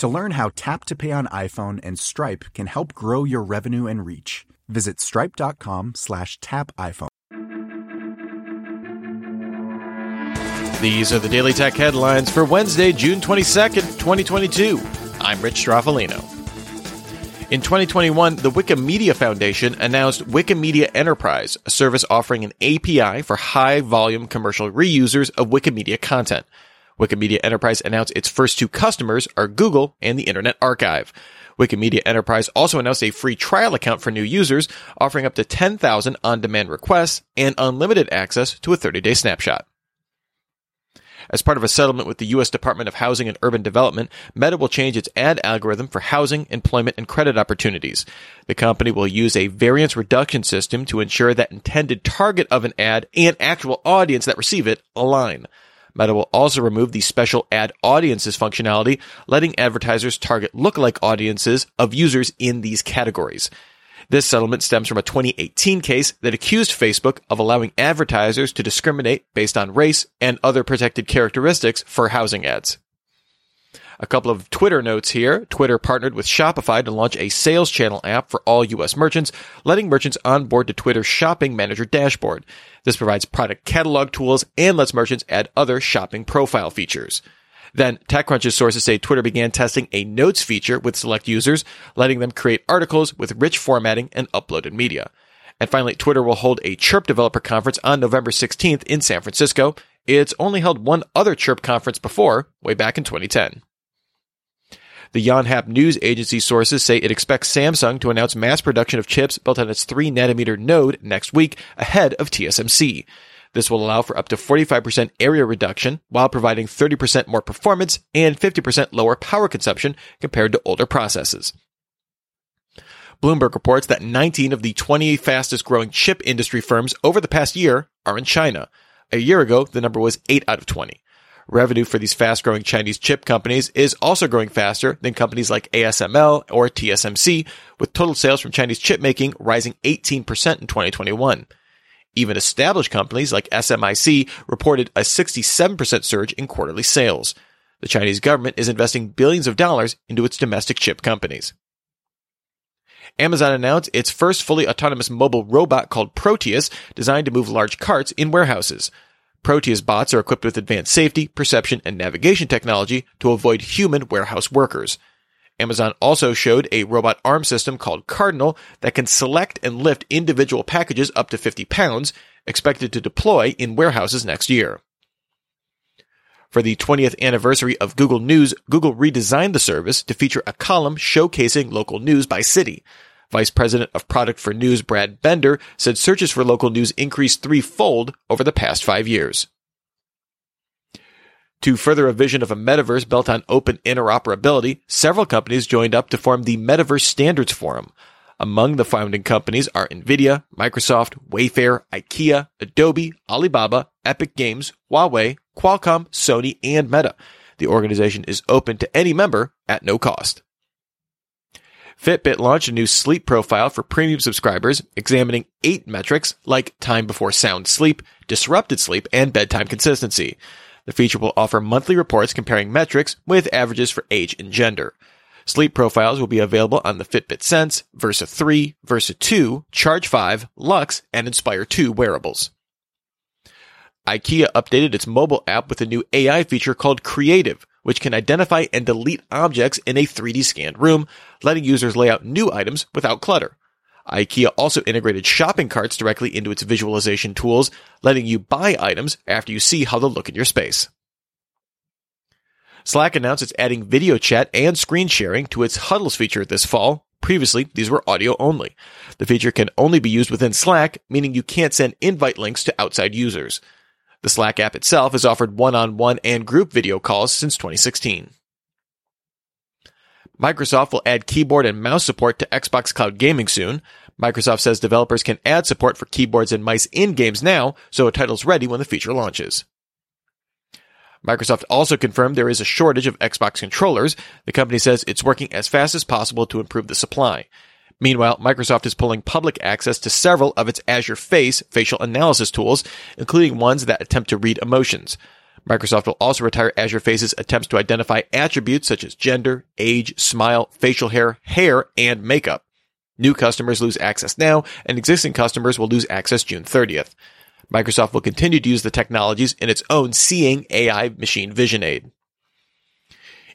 To learn how Tap to Pay on iPhone and Stripe can help grow your revenue and reach, visit stripe.com slash tap iPhone. These are the Daily Tech headlines for Wednesday, June 22nd, 2022. I'm Rich Stroffolino. In 2021, the Wikimedia Foundation announced Wikimedia Enterprise, a service offering an API for high volume commercial reusers of Wikimedia content. Wikimedia Enterprise announced its first two customers are Google and the Internet Archive. Wikimedia Enterprise also announced a free trial account for new users, offering up to 10,000 on-demand requests and unlimited access to a 30-day snapshot. As part of a settlement with the U.S. Department of Housing and Urban Development, Meta will change its ad algorithm for housing, employment, and credit opportunities. The company will use a variance reduction system to ensure that intended target of an ad and actual audience that receive it align. Meta will also remove the special ad audiences functionality, letting advertisers target lookalike audiences of users in these categories. This settlement stems from a 2018 case that accused Facebook of allowing advertisers to discriminate based on race and other protected characteristics for housing ads. A couple of Twitter notes here. Twitter partnered with Shopify to launch a sales channel app for all U.S. merchants, letting merchants onboard to Twitter's shopping manager dashboard. This provides product catalog tools and lets merchants add other shopping profile features. Then TechCrunch's sources say Twitter began testing a notes feature with select users, letting them create articles with rich formatting and uploaded media. And finally, Twitter will hold a Chirp developer conference on November 16th in San Francisco. It's only held one other Chirp conference before, way back in 2010. The Yonhap news agency sources say it expects Samsung to announce mass production of chips built on its 3 nanometer node next week ahead of TSMC. This will allow for up to 45% area reduction while providing 30% more performance and 50% lower power consumption compared to older processes. Bloomberg reports that 19 of the 20 fastest growing chip industry firms over the past year are in China. A year ago, the number was 8 out of 20. Revenue for these fast growing Chinese chip companies is also growing faster than companies like ASML or TSMC, with total sales from Chinese chip making rising 18% in 2021. Even established companies like SMIC reported a 67% surge in quarterly sales. The Chinese government is investing billions of dollars into its domestic chip companies. Amazon announced its first fully autonomous mobile robot called Proteus, designed to move large carts in warehouses. Proteus bots are equipped with advanced safety, perception, and navigation technology to avoid human warehouse workers. Amazon also showed a robot arm system called Cardinal that can select and lift individual packages up to 50 pounds, expected to deploy in warehouses next year. For the 20th anniversary of Google News, Google redesigned the service to feature a column showcasing local news by city. Vice President of Product for News Brad Bender said searches for local news increased threefold over the past five years. To further a vision of a metaverse built on open interoperability, several companies joined up to form the Metaverse Standards Forum. Among the founding companies are Nvidia, Microsoft, Wayfair, IKEA, Adobe, Alibaba, Epic Games, Huawei, Qualcomm, Sony, and Meta. The organization is open to any member at no cost. Fitbit launched a new sleep profile for premium subscribers, examining eight metrics like time before sound sleep, disrupted sleep, and bedtime consistency. The feature will offer monthly reports comparing metrics with averages for age and gender. Sleep profiles will be available on the Fitbit Sense, Versa 3, Versa 2, Charge 5, Luxe, and Inspire 2 wearables. IKEA updated its mobile app with a new AI feature called Kreativ, which can identify and delete objects in a 3D scanned room, letting users lay out new items without clutter. IKEA also integrated shopping carts directly into its visualization tools, letting you buy items after you see how they look in your space. Slack announced it's adding video chat and screen sharing to its Huddles feature this fall. Previously, these were audio only. The feature can only be used within Slack, meaning you can't send invite links to outside users. The Slack app itself has offered one-on-one and group video calls since 2016. Microsoft will add keyboard and mouse support to Xbox Cloud Gaming soon. Microsoft says developers can add support for keyboards and mice in games now, so a title's ready when the feature launches. Microsoft also confirmed there is a shortage of Xbox controllers. The company says it's working as fast as possible to improve the supply. Meanwhile, Microsoft is pulling public access to several of its Azure Face facial analysis tools, including ones that attempt to read emotions. Microsoft will also retire Azure Face's attempts to identify attributes such as gender, age, smile, facial hair, hair, and makeup. New customers lose access now, and existing customers will lose access June 30th. Microsoft will continue to use the technologies in its own Seeing AI machine vision aid.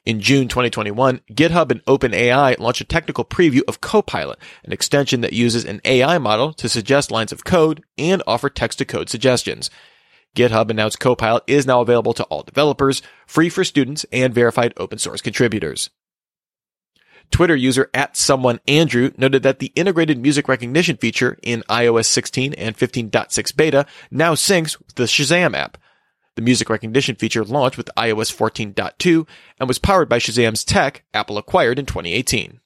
In June 2021, GitHub and OpenAI launched a technical preview of Copilot, an extension that uses an AI model to suggest lines of code and offer text to code suggestions. GitHub announced Copilot is now available to all developers, free for students and verified open source contributors. Twitter user at someone Andrew noted that the integrated music recognition feature in iOS 16 and 15.6 beta now syncs with the Shazam app. The music recognition feature launched with iOS 14.2 and was powered by Shazam's tech Apple acquired in 2018.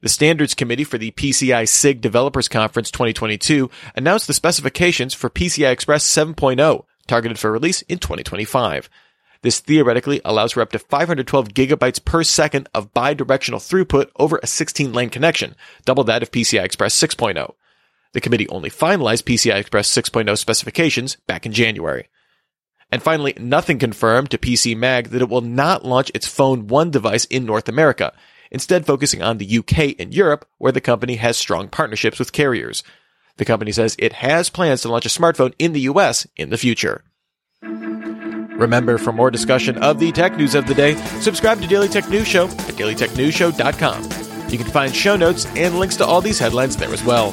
The Standards Committee for the PCI SIG Developers Conference 2022 announced the specifications for PCI Express 7.0, targeted for release in 2025. This theoretically allows for up to 512 gigabytes per second of bidirectional throughput over a 16 lane connection, double that of PCI Express 6.0. The committee only finalized PCI Express 6.0 specifications back in January. And finally, nothing confirmed to PC Mag that it will not launch its Phone 1 device in North America, instead focusing on the UK and Europe, where the company has strong partnerships with carriers. The company says it has plans to launch a smartphone in the US in the future. Remember, for more discussion of the tech news of the day, subscribe to Daily Tech News Show at dailytechnewsshow.com. You can find show notes and links to all these headlines there as well.